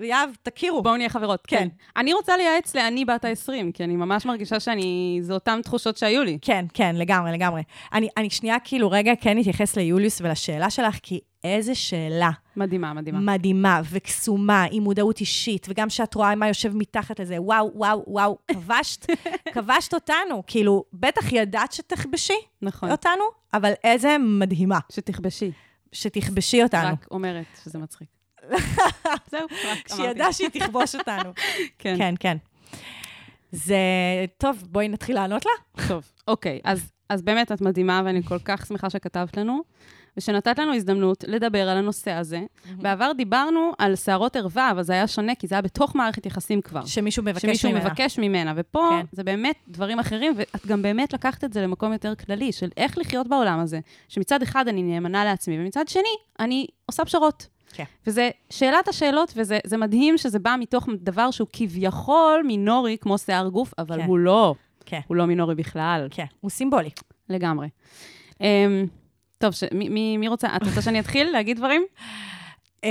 ויהב, תכירו. בואו נהיה חברות, כן. כן. אני רוצה לייעץ לאני בת ה-20, כי אני ממש מרגישה שאני... זה אותן תחושות שהיו לי. כן, כן, לגמרי, לגמרי. אני, אני שנייה, כאילו, רגע, כן אתייחס ליוליוס ולשאלה שלך, כי איזה שאלה מדהימה, מדהימה. מדהימה וקסומה, עם מודעות אישית, וגם שאת רואה מה יושב מתחת לזה, וואו, וואו, וואו, כבשת, כבשת אותנו. כאילו, בטח ידעת שתכבשי נכון. אותנו, אבל איזה מדהימה שתכבשי. שתכבשי אותנו. רק אומרת שזה מצחיק. זהו, רק אמרתי. שידע שהיא תכבוש אותנו. כן. כן, כן. זה... טוב, בואי נתחיל לענות לה. טוב, אוקיי, אז, אז באמת את מדהימה, ואני כל כך שמחה שכתבת לנו, ושנתת לנו הזדמנות לדבר על הנושא הזה. בעבר דיברנו על שערות ערווה, אבל זה היה שונה, כי זה היה בתוך מערכת יחסים כבר. שמישהו מבקש שמישהו ממנה. מבקש ממנה, ופה כן. זה באמת דברים אחרים, ואת גם באמת לקחת את זה למקום יותר כללי, של איך לחיות בעולם הזה, שמצד אחד אני נאמנה לעצמי, ומצד שני, אני עושה פשרות. כן. וזה שאלת השאלות, וזה זה מדהים שזה בא מתוך דבר שהוא כביכול מינורי, כמו שיער גוף, אבל כן. הוא לא. כן, הוא לא מינורי בכלל. כן, הוא סימבולי. לגמרי. Um, טוב, ש... מי, מי, מי רוצה? את רוצה שאני אתחיל להגיד דברים? אמ,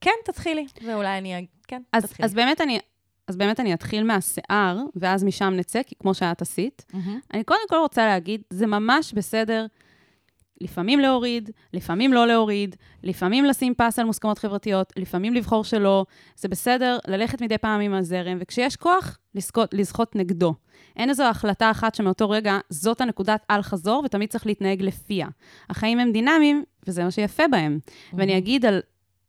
כן, תתחילי. ואולי אני... כן, אז, תתחילי. אז, באמת אני, אז באמת אני אתחיל מהשיער, ואז משם נצא, כי כמו שאת עשית. מהמם. אני קודם כל רוצה להגיד, זה ממש בסדר לפעמים להוריד, לפעמים לא להוריד, לפעמים לשים פס על מוסכמות חברתיות, לפעמים לבחור שלא. זה בסדר ללכת מדי פעם עם הזרם, וכשיש כוח, לזכות, לזכות נגדו. אין איזו החלטה אחת שמאותו רגע זאת הנקודת אל-חזור, ותמיד צריך להתנהג לפיה. החיים הם דינמיים, וזה מה שיפה בהם. ואני אגיד על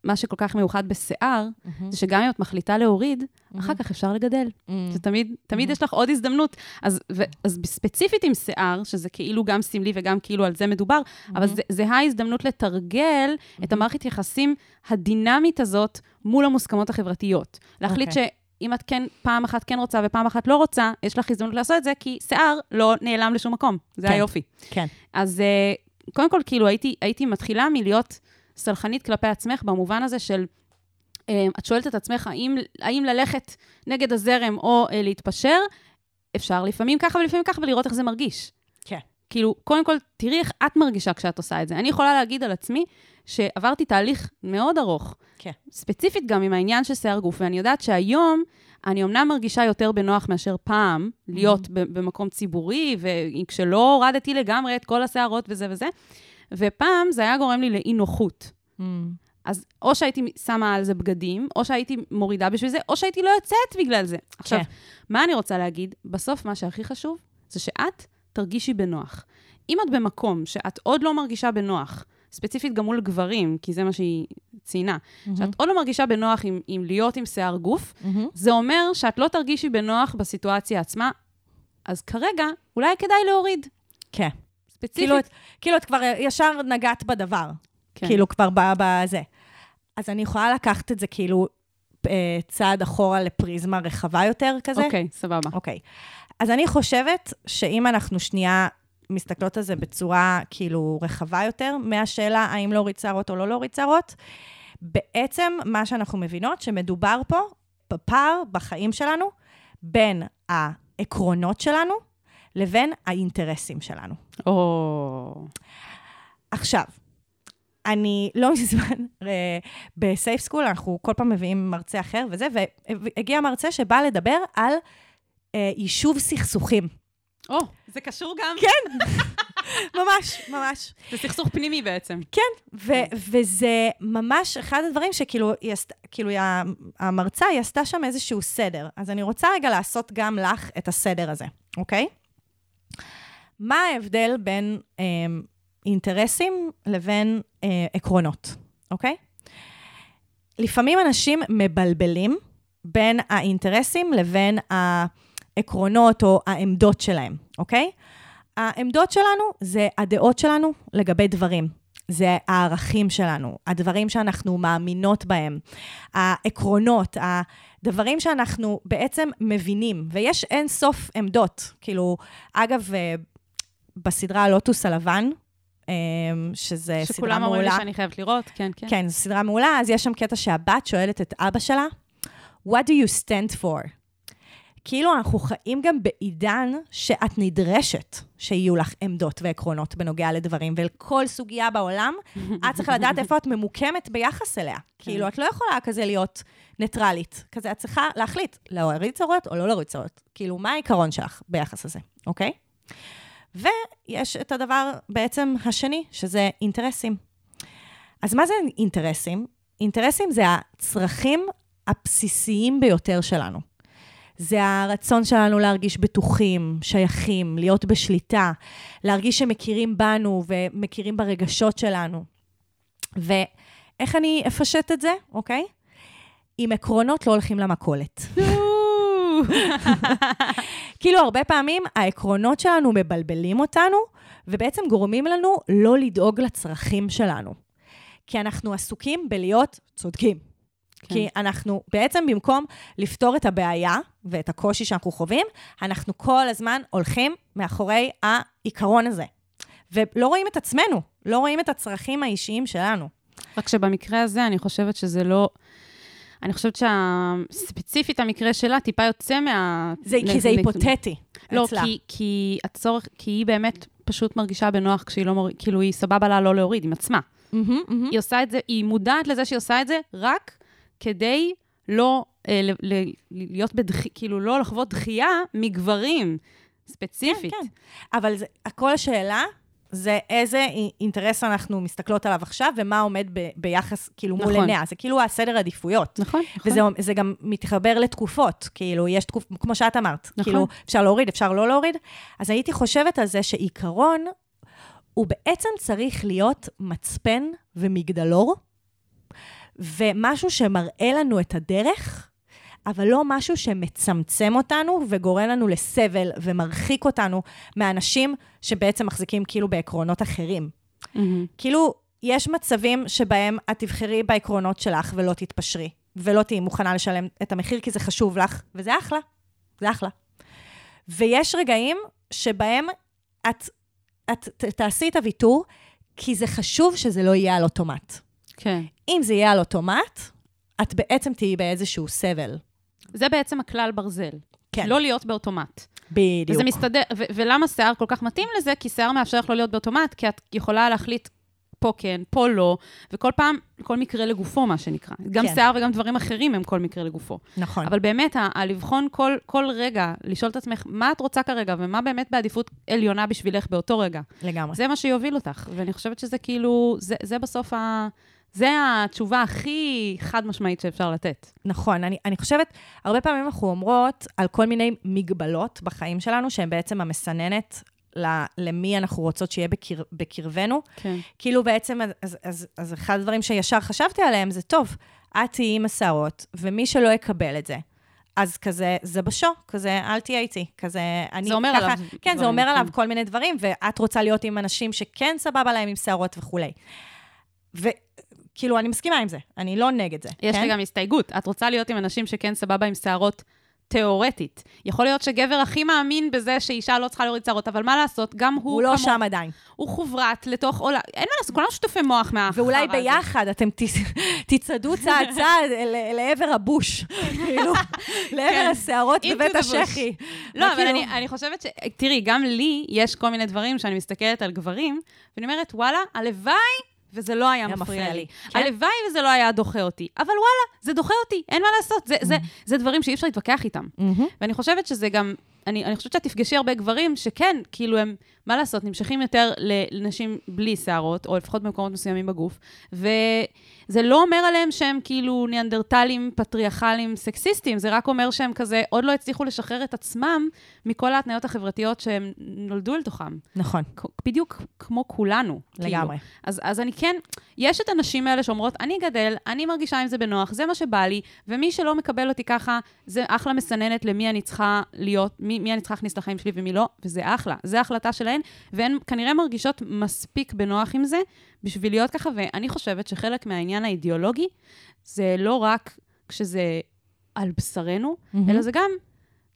מה שכל כך מיוחד בשיער, זה שגם אם את מחליטה להוריד, אחר כך אפשר לגדל. זה תמיד, תמיד יש לך עוד הזדמנות. אז, ו, אז ספציפית עם שיער, שזה כאילו גם סמלי וגם כאילו על זה מדובר, אבל זה, זה ההזדמנות לתרגל את המערכת יחסים הדינמית הזאת מול המוסכמות החברתיות. להחליט אוקיי. שאם את כן, פעם אחת כן רוצה ופעם אחת לא רוצה, יש לך הזדמנות לעשות את זה, כי שיער לא נעלם לשום מקום. זה כן. היופי. כן. אז אה, קודם כל, כאילו, הייתי, הייתי מתחילה מלהיות סלחנית כלפי עצמך, במובן הזה של, אה, את שואלת את עצמך, האם, האם ללכת נגד הזרם או אה, להתפשר? אפשר לפעמים ככה ולפעמים ככה, ולראות איך זה מרגיש. כן. כאילו, קודם כל, תראי איך את מרגישה כשאת עושה את זה. אני יכולה להגיד על עצמי שעברתי תהליך מאוד ארוך, כן. ספציפית גם עם העניין של שיער גוף, ואני יודעת שהיום אני אמנם מרגישה יותר בנוח מאשר פעם, להיות ב- במקום ציבורי, וכשלא הורדתי לגמרי את כל השערות וזה וזה, ופעם זה היה גורם לי לאי-נוחות. אז או שהייתי שמה על זה בגדים, או שהייתי מורידה בשביל זה, או שהייתי לא יוצאת בגלל זה. עכשיו, כן. מה אני רוצה להגיד? בסוף מה שהכי חשוב זה שאת תרגישי בנוח. אם את במקום שאת עוד לא מרגישה בנוח, ספציפית גם מול גברים, כי זה מה שהיא ציינה, שאת עוד לא מרגישה בנוח עם, עם להיות עם שיער גוף, זה אומר שאת לא תרגישי בנוח בסיטואציה עצמה, אז כרגע אולי כדאי להוריד. כן. ספציפית. כאילו, את- כאילו את כבר ישר נגעת בדבר. כן. כאילו, כבר בזה. אז אני יכולה לקחת את זה כאילו אה, צעד אחורה לפריזמה רחבה יותר כזה? אוקיי, סבבה. אוקיי. אז אני חושבת שאם אנחנו שנייה מסתכלות על זה בצורה כאילו רחבה יותר, מהשאלה האם להוריד שערות או לא להוריד שערות, בעצם מה שאנחנו מבינות, שמדובר פה בפער בחיים שלנו בין העקרונות שלנו לבין האינטרסים שלנו. או... עכשיו, אני לא מזמן, אה, בסייף סקול, אנחנו כל פעם מביאים מרצה אחר וזה, והגיע מרצה שבא לדבר על אה, יישוב סכסוכים. או, זה קשור גם, כן, ממש, ממש. זה סכסוך פנימי בעצם. כן, ו- וזה ממש אחד הדברים שכאילו, היא עשת, כאילו, היא, המרצה, היא עשתה שם איזשהו סדר. אז אני רוצה רגע לעשות גם לך את הסדר הזה, אוקיי? מה ההבדל בין אה, אינטרסים לבין אה, עקרונות, אוקיי? לפעמים אנשים מבלבלים בין האינטרסים לבין העקרונות או העמדות שלהם, אוקיי? העמדות שלנו זה הדעות שלנו לגבי דברים. זה הערכים שלנו, הדברים שאנחנו מאמינות בהם, העקרונות, הדברים שאנחנו בעצם מבינים, ויש אין סוף עמדות. כאילו, אגב, אה, בסדרה הלוטוס הלבן, אה, שזה סדרה שכולם אומרים לי מעולה, שאני חייבת לראות, כן, כן. כן, זו סדרה מעולה, אז יש שם קטע שהבת שואלת את אבא שלה, What do you stand for? כאילו אנחנו חיים גם בעידן שאת נדרשת שיהיו לך עמדות ועקרונות בנוגע לדברים, ולכל סוגיה בעולם, את צריכה לדעת איפה את ממוקמת ביחס אליה. כאילו, את לא יכולה כזה להיות ניטרלית. כזה, את צריכה להחליט, להוריד צרות או לא להוריד צרות. כאילו, מה העיקרון שלך ביחס הזה, אוקיי? ויש את הדבר בעצם השני, שזה אינטרסים. אז מה זה אינטרסים? אינטרסים זה הצרכים הבסיסיים ביותר שלנו. זה הרצון שלנו להרגיש בטוחים, שייכים, להיות בשליטה, להרגיש שמכירים בנו ומכירים ברגשות שלנו. ואיך אני אפשט את זה, אוקיי? עם עקרונות לא הולכים למכולת. כאילו, הרבה פעמים העקרונות שלנו מבלבלים אותנו, ובעצם גורמים לנו לא לדאוג לצרכים שלנו. כי אנחנו עסוקים בלהיות צודקים. כן. כי אנחנו בעצם במקום לפתור את הבעיה ואת הקושי שאנחנו חווים, אנחנו כל הזמן הולכים מאחורי העיקרון הזה. ולא רואים את עצמנו, לא רואים את הצרכים האישיים שלנו. רק שבמקרה הזה, אני חושבת שזה לא... אני חושבת שספציפית המקרה שלה טיפה יוצא מה... זה, כי זה נ- היפותטי לא, אצלה. כי, כי הצורך, כי היא באמת פשוט מרגישה בנוח כשהיא לא מוריד, כאילו היא סבבה לה לא להוריד עם עצמה. מהמם, מהמם. היא עושה את זה, היא מודעת לזה שהיא עושה את זה רק כדי לא אה, ל, ל, להיות בדח... כאילו לא לחוות דחייה מגברים, ספציפית. כן, כן. אבל זה, הכל השאלה זה איזה אי- אינטרס אנחנו מסתכלות עליו עכשיו, ומה עומד ב, ביחס, כאילו, מול נכון. עיניה. זה כאילו הסדר עדיפויות. נכון, נכון. וזה זה גם מתחבר לתקופות, כאילו, יש תקופ... כמו שאת אמרת, נכון. כאילו, אפשר להוריד, אפשר לא להוריד. אז הייתי חושבת על זה שעיקרון, הוא בעצם צריך להיות מצפן ומגדלור, ומשהו שמראה לנו את הדרך, אבל לא משהו שמצמצם אותנו וגורם לנו לסבל ומרחיק אותנו מאנשים שבעצם מחזיקים כאילו בעקרונות אחרים. מהמם. כאילו, יש מצבים שבהם את תבחרי בעקרונות שלך ולא תתפשרי, ולא תהיי מוכנה לשלם את המחיר כי זה חשוב לך, וזה אחלה, זה אחלה. ויש רגעים שבהם את, את ת- תעשי את הוויתור, כי זה חשוב שזה לא יהיה על אוטומט. כן. אם זה יהיה על אוטומט, את בעצם תהיי באיזשהו סבל. זה בעצם הכלל ברזל. כן. לא להיות באוטומט. בדיוק. וזה מסתדר, ו- ולמה שיער כל כך מתאים לזה? כי שיער מאפשר לך לא להיות באוטומט, כי את יכולה להחליט פה כן, פה לא, וכל פעם, כל מקרה לגופו, מה שנקרא. גם כן. שיער וגם דברים אחרים הם כל מקרה לגופו. נכון. אבל באמת, ה- הלבחון כל, כל רגע, לשאול את עצמך, מה את רוצה כרגע, ומה באמת בעדיפות עליונה בשבילך באותו רגע. לגמרי. זה מה שיוביל אותך. ואני חושבת שזה כאילו, זה, זה בסוף ה... זה התשובה הכי חד-משמעית שאפשר לתת. נכון, אני, אני חושבת, הרבה פעמים אנחנו אומרות על כל מיני מגבלות בחיים שלנו, שהן בעצם המסננת ל- למי אנחנו רוצות שיהיה בקר, בקרבנו. כן. כאילו בעצם, אז, אז, אז, אז אחד הדברים שישר חשבתי עליהם זה, טוב, את תהיי עם השערות, ומי שלא יקבל את זה, אז כזה, זה בשו, כזה, אל תהיה איתי, כזה, אני זה אומר ככה, עליו כן, זה אומר כן. עליו כל מיני דברים, ואת רוצה להיות עם אנשים שכן סבבה להם עם שערות וכולי. וכאילו, אני מסכימה עם זה, אני לא נגד זה. יש כן? לי גם הסתייגות. את רוצה להיות עם אנשים שכן סבבה עם שערות תיאורטית. יכול להיות שגבר הכי מאמין בזה שאישה לא צריכה להוריד שערות, אבל מה לעשות, גם הוא, הוא לא כמו- שם עדיין. הוא חוברת לתוך עולם, אין מה לעשות, כולנו שותפי מוח מהחרא הזה. ואולי ביחד אתם ת- תצעדו צעד צעד לעבר הבוש, כאילו, לעבר השערות Into בבית. השחי. לא, אבל וכאילו- אני, אני חושבת ש... תראי, גם לי יש כל מיני דברים שאני מסתכלת על גברים, ואני אומרת, וואלה, הלוואי וזה לא היה היה מפריע מפריע לי. כן. הלוואי וזה לא היה דוחה אותי. אבל וואלה, זה דוחה אותי, אין מה לעשות. זה, זה, זה דברים שאי אפשר להתווכח איתם. מהמם. ואני חושבת שזה גם, אני, אני חושבת שאת תפגשי הרבה גברים שכן, כאילו הם, מה לעשות, נמשכים יותר לנשים בלי שערות, או לפחות במקומות מסוימים בגוף, וזה לא אומר עליהם שהם כאילו ניאנדרטלים, פטריארכלים, סקסיסטים, זה רק אומר שהם כזה עוד לא הצליחו לשחרר את עצמם מכל ההתניות החברתיות שהם נולדו אל תוכם. נכון, בדיוק כמו כולנו. לגמרי. כאילו. אז, אז אני כן, יש את הנשים האלה שאומרות, אני אגדל, אני מרגישה עם זה בנוח, זה מה שבא לי, ומי שלא מקבל אותי ככה, זה אחלה מסננת למי אני צריכה להיות, מי, מי אני צריכה להכניס לחיים שלי ומי לא, וזה אחלה. זו ההחלטה שלהן, והן כנראה מרגישות מספיק בנוח עם זה בשביל להיות ככה, ואני חושבת שחלק מהעניין האידיאולוגי, זה לא רק כשזה על בשרנו, מהמם. אלא זה גם...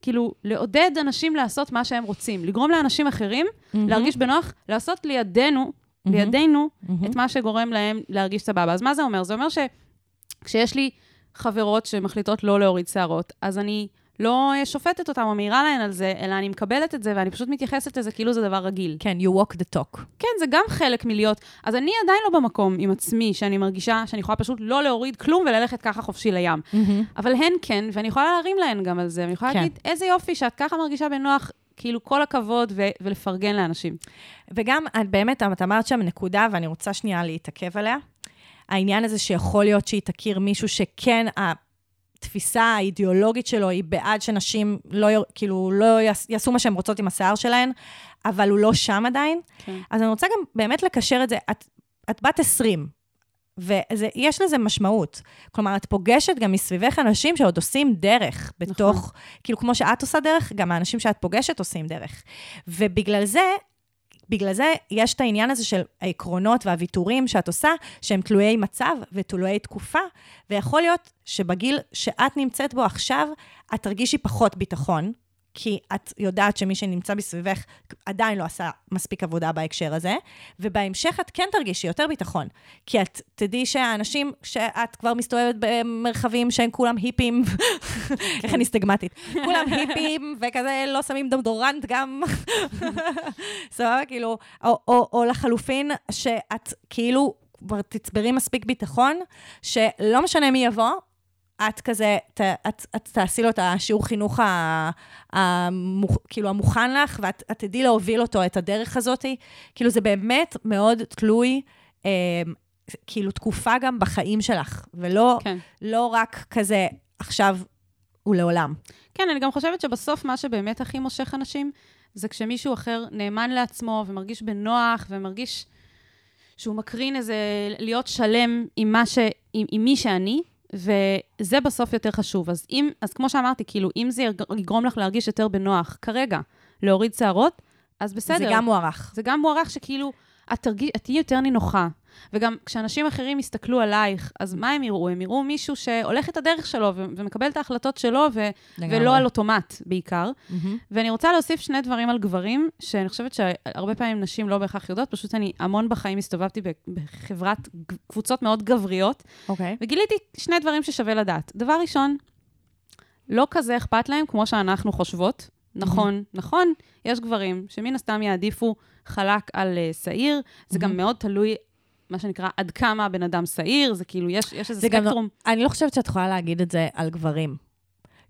כאילו, לעודד אנשים לעשות מה שהם רוצים, לגרום לאנשים אחרים להרגיש בנוח, לעשות לידינו, לידינו, מהמם. את מה שגורם להם להרגיש סבבה. אז מה זה אומר? זה אומר שכשיש לי חברות שמחליטות לא להוריד שערות, אז אני לא אה, שופטת אותן או מעירה להן על זה, אלא אני מקבלת את זה ואני פשוט מתייחסת לזה כאילו זה דבר רגיל. כן, you walk the talk. כן, זה גם חלק מלהיות. אז אני עדיין לא במקום עם עצמי, שאני מרגישה שאני יכולה פשוט לא להוריד כלום וללכת ככה חופשי לים. אבל הן כן, ואני יכולה להרים להן גם על זה, ואני יכולה כן. להגיד, איזה יופי שאת ככה מרגישה בנוח, כאילו כל הכבוד, ו- ולפרגן לאנשים. וגם, את באמת, את אמרת שם נקודה, ואני רוצה שנייה להתעכב עליה. העניין הזה שיכול להיות שהיא תכיר מישהו שכן, התפיסה האידיאולוגית שלו היא בעד שנשים לא, כאילו, לא יעש- יעשו מה שהן רוצות עם השיער שלהן, אבל הוא לא שם עדיין. כן. אז אני רוצה גם באמת לקשר את זה. את, את בת 20, ויש לזה משמעות. כלומר, את פוגשת גם מסביבך אנשים שעוד עושים דרך בתוך, נכון. כאילו, כמו שאת עושה דרך, גם האנשים שאת פוגשת עושים דרך. ובגלל זה, בגלל זה יש את העניין הזה של העקרונות והוויתורים שאת עושה, שהם תלויי מצב ותלויי תקופה, ויכול להיות שבגיל שאת נמצאת בו עכשיו, את תרגישי פחות ביטחון, כי את יודעת שמי שנמצא בסביבך עדיין לא עשה מספיק עבודה בהקשר הזה, ובהמשך את כן תרגישי יותר ביטחון. כי את תדעי שהאנשים שאת כבר מסתובבת במרחבים שהם כולם היפים, איך אני סטגמטית, כולם היפים וכזה לא שמים דודורנט גם, סבבה, כאילו, או, או, או לחלופין, שאת כאילו כבר תצברי מספיק ביטחון, שלא משנה מי יבוא, את כזה, ת, את, את תעשי לו את השיעור חינוך ה, המוכ, כאילו המוכן לך, ואת את תדעי להוביל אותו, את הדרך הזאת. כאילו, זה באמת מאוד תלוי, אה, כאילו, תקופה גם בחיים שלך, ולא כן. לא רק כזה עכשיו ולעולם. כן, אני גם חושבת שבסוף מה שבאמת הכי מושך אנשים, זה כשמישהו אחר נאמן לעצמו ומרגיש בנוח ומרגיש שהוא מקרין איזה להיות שלם עם, ש, עם, עם מי שאני, וזה בסוף יותר חשוב. אז, אם, אז כמו שאמרתי, כאילו, אם זה יג- יגרום לך להרגיש יותר בנוח כרגע, להוריד שערות, אז בסדר. זה גם מוערך. זה גם מוערך שכאילו, את, תרגיש, את תהיי יותר נינוחה. וגם כשאנשים אחרים יסתכלו עלייך, אז מה הם יראו? הם יראו מישהו שהולך את הדרך שלו ו- ומקבל את ההחלטות שלו, ו- לגמרי. ולא על אוטומט בעיקר. מהמם. ואני רוצה להוסיף שני דברים על גברים, שאני חושבת שהרבה פעמים נשים לא בהכרח יודעות, פשוט אני המון בחיים הסתובבתי בחברת קבוצות מאוד גבריות, אוקיי. וגיליתי שני דברים ששווה לדעת. דבר ראשון, לא כזה אכפת להם כמו שאנחנו חושבות. נכון, נכון, יש גברים שמן הסתם יעדיפו חלק על uh, שעיר, זה גם מאוד תלוי, מה שנקרא, עד כמה הבן אדם שעיר, זה כאילו, יש, יש איזה זה גם לא- ספקטרום. אני לא חושבת שאת יכולה להגיד את זה על גברים.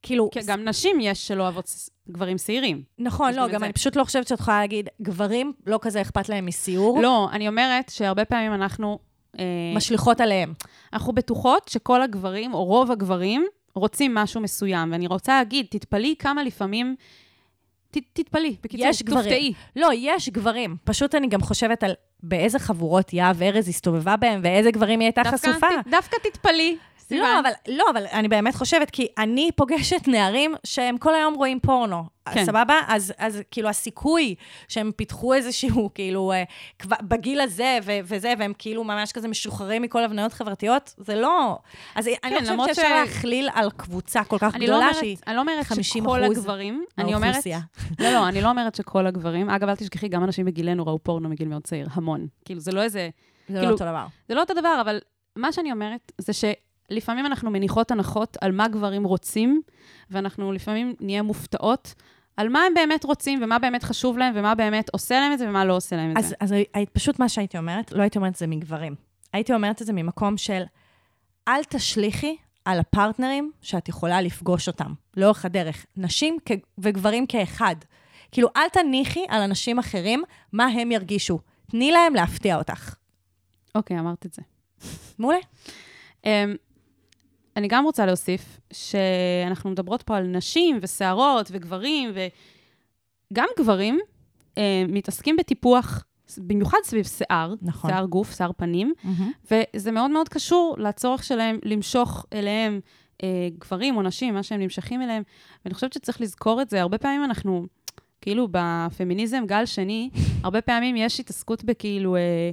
כאילו, כי גם נשים יש שלא אוהבות גברים שעירים. נכון, לא, גם גם זה. אני פשוט לא חושבת שאת יכולה להגיד, גברים לא כזה אכפת להם מסיור, לא, אני אומרת שהרבה פעמים אנחנו... אה, משליכות עליהם. אנחנו בטוחות שכל הגברים, או רוב הגברים, רוצים משהו מסוים. ואני רוצה להגיד, תתפלאי כמה לפעמים... ת, תתפלאי, בקיצור, יש גברים. תופתעי. לא, יש גברים. פשוט אני גם חושבת על באיזה חבורות יהב ארז הסתובבה בהם, ואיזה גברים היא הייתה דווקא חשופה. ת- דווקא תתפלאי. סיוון. לא אבל, לא, אבל אני באמת חושבת, כי אני פוגשת נערים שהם כל היום רואים פורנו. כן. סבבה? אז, אז כאילו הסיכוי שהם פיתחו איזשהו, כאילו, אה, כבר בגיל הזה ו- וזה, והם כאילו ממש כזה משוחררים מכל הבניות חברתיות, זה לא... אז אני לא כן, חושבת שאפשר ש- להכליל על קבוצה כל כך לא גדולה אומרת, שהיא... אני לא אומרת 50 שכל הגברים, אני אומרת... לא, לא, אני לא אומרת שכל הגברים. אגב, אל תשכחי, גם אנשים בגילנו ראו פורנו מגיל מאוד צעיר, המון. כאילו, זה לא איזה... זה לא כאילו- אותו דבר. זה לא אותו דבר, אבל מה שאני אומרת זה שלפעמים אנחנו מניחות הנחות על מה גברים רוצים, ואנחנו לפעמים נהיה מופתעות על מה הם באמת רוצים, ומה באמת חשוב להם, ומה באמת עושה להם את זה, ומה לא עושה להם את אז, זה. אז פשוט מה שהייתי אומרת, לא הייתי אומרת את זה מגברים. הייתי אומרת את זה ממקום של, אל תשליכי על הפרטנרים שאת יכולה לפגוש אותם לאורך הדרך, נשים כ- וגברים כאחד. כאילו, אל תניחי על אנשים אחרים מה הם ירגישו. תני להם להפתיע אותך. אוקיי, אמרת את זה. מעולה. Um, אני גם רוצה להוסיף שאנחנו מדברות פה על נשים ושערות וגברים, וגם גברים uh, מתעסקים בטיפוח, במיוחד סביב שיער, נכון. שיער גוף, שיער פנים, וזה מאוד מאוד קשור לצורך שלהם למשוך אליהם אה, גברים או נשים, מה שהם נמשכים אליהם. ואני חושבת שצריך לזכור את זה. הרבה פעמים אנחנו, כאילו בפמיניזם, גל שני, הרבה פעמים יש התעסקות בכאילו, אה,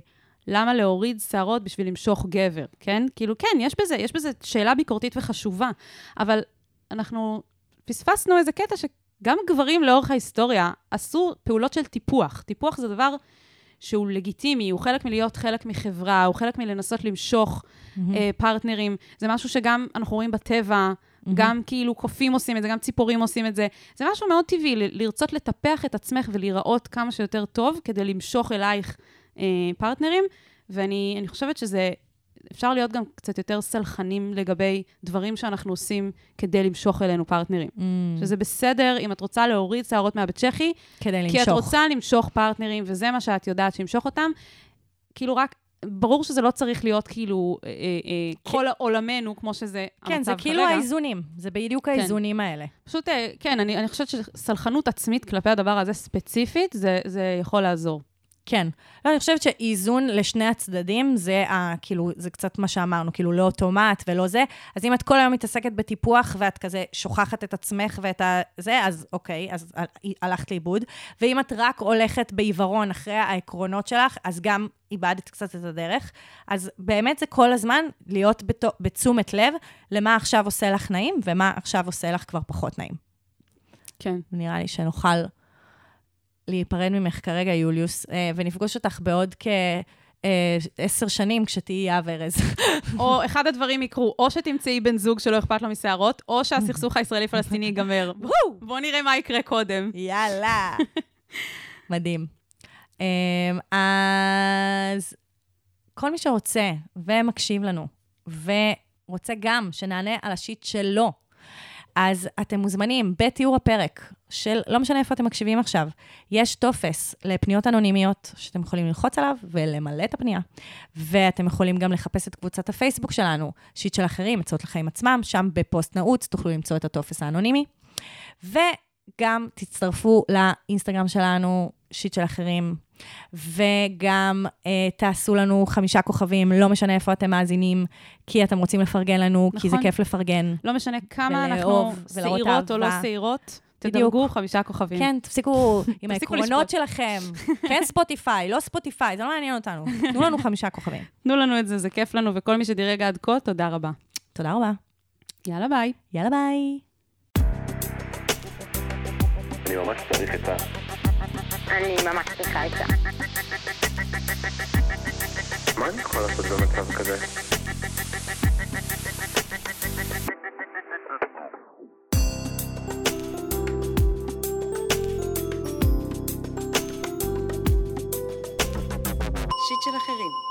למה להוריד שערות בשביל למשוך גבר, כן? כאילו, כן, יש בזה, יש בזה שאלה ביקורתית וחשובה, אבל אנחנו פספסנו איזה קטע שגם גברים לאורך ההיסטוריה עשו פעולות של טיפוח. טיפוח זה דבר שהוא לגיטימי, הוא חלק מלהיות חלק מחברה, הוא חלק מלנסות למשוך אה, פרטנרים. זה משהו שגם אנחנו רואים בטבע, גם כאילו קופים עושים את זה, גם ציפורים עושים את זה. זה משהו מאוד טבעי, ל- לרצות לטפח את עצמך ולהיראות כמה שיותר טוב כדי למשוך אלייך פרטנרים, ואני אני חושבת שזה... אפשר להיות גם קצת יותר סלחנים לגבי דברים שאנחנו עושים כדי למשוך אלינו פרטנרים. שזה בסדר אם את רוצה להוריד שערות מהבית צ'כי, כדי למשוך. כי את רוצה למשוך פרטנרים, וזה מה שאת יודעת שימשוך אותם. כאילו רק, ברור שזה לא צריך להיות כאילו אה, אה, אה, כל עולמנו, כמו שזה המצב כן, זה כרגע. כאילו האיזונים. זה בדיוק האיזונים האלה. פשוט, אה, כן, אני, אני חושבת שסלחנות עצמית כלפי הדבר הזה ספציפית, זה, זה יכול לעזור. כן. לא, אני חושבת שאיזון לשני הצדדים, זה ה, כאילו, זה קצת מה שאמרנו, כאילו, לא אוטומט ולא זה. אז אם את כל היום מתעסקת בטיפוח ואת כזה שוכחת את עצמך ואת ה... זה, אז אוקיי, אז הלכת לאיבוד. ואם את רק הולכת בעיוורון אחרי העקרונות שלך, אז גם איבדת קצת את הדרך. אז באמת זה כל הזמן להיות בתו, בתשומת לב למה עכשיו עושה לך נעים ומה עכשיו עושה לך כבר פחות נעים. כן. נראה לי שנוכל להיפרד ממך כרגע, יוליוס, אה, ונפגוש אותך בעוד כעשר שנים כשתהיי יהב ארז. או אחד הדברים יקרו, או שתמצאי בן זוג שלא אכפת לו משערות, או שהסכסוך הישראלי-פלסטיני ייגמר. בואו נראה מה יקרה קודם. יאללה. מדהים. אמ, אז כל מי שרוצה ומקשיב לנו, ורוצה גם שנענה על השיט שלו, אז אתם מוזמנים בתיאור הפרק של, לא משנה איפה אתם מקשיבים עכשיו, יש טופס לפניות אנונימיות שאתם יכולים ללחוץ עליו ולמלא את הפנייה. ואתם יכולים גם לחפש את קבוצת הפייסבוק שלנו, שיט של אחרים, עצות לחיים עצמם, שם בפוסט נעוץ תוכלו למצוא את הטופס האנונימי. וגם תצטרפו לאינסטגרם שלנו, שיט של אחרים, וגם אה, תעשו לנו חמישה כוכבים, לא משנה איפה אתם מאזינים, כי אתם רוצים לפרגן לנו, כי זה נכון. כיף לפרגן. לא משנה כמה אנחנו שעירות או לא. שעירות, בדיוק. תדרגו חמישה כוכבים. כן, תפסיקו עם העקרונות. שלכם. כן Spotify, לא Spotify, זה לא מעניין אותנו. תנו לנו חמישה כוכבים. תנו לנו את זה, זה כיף לנו, וכל מי שדירג עד כה, תודה רבה. תודה רבה. יאללה, ביי. יאללה ביי. אני ממש צריך את ה... אני ממש צריכה את זה. מה אני יכול לעשות במצב כזה? שיט של אחרים.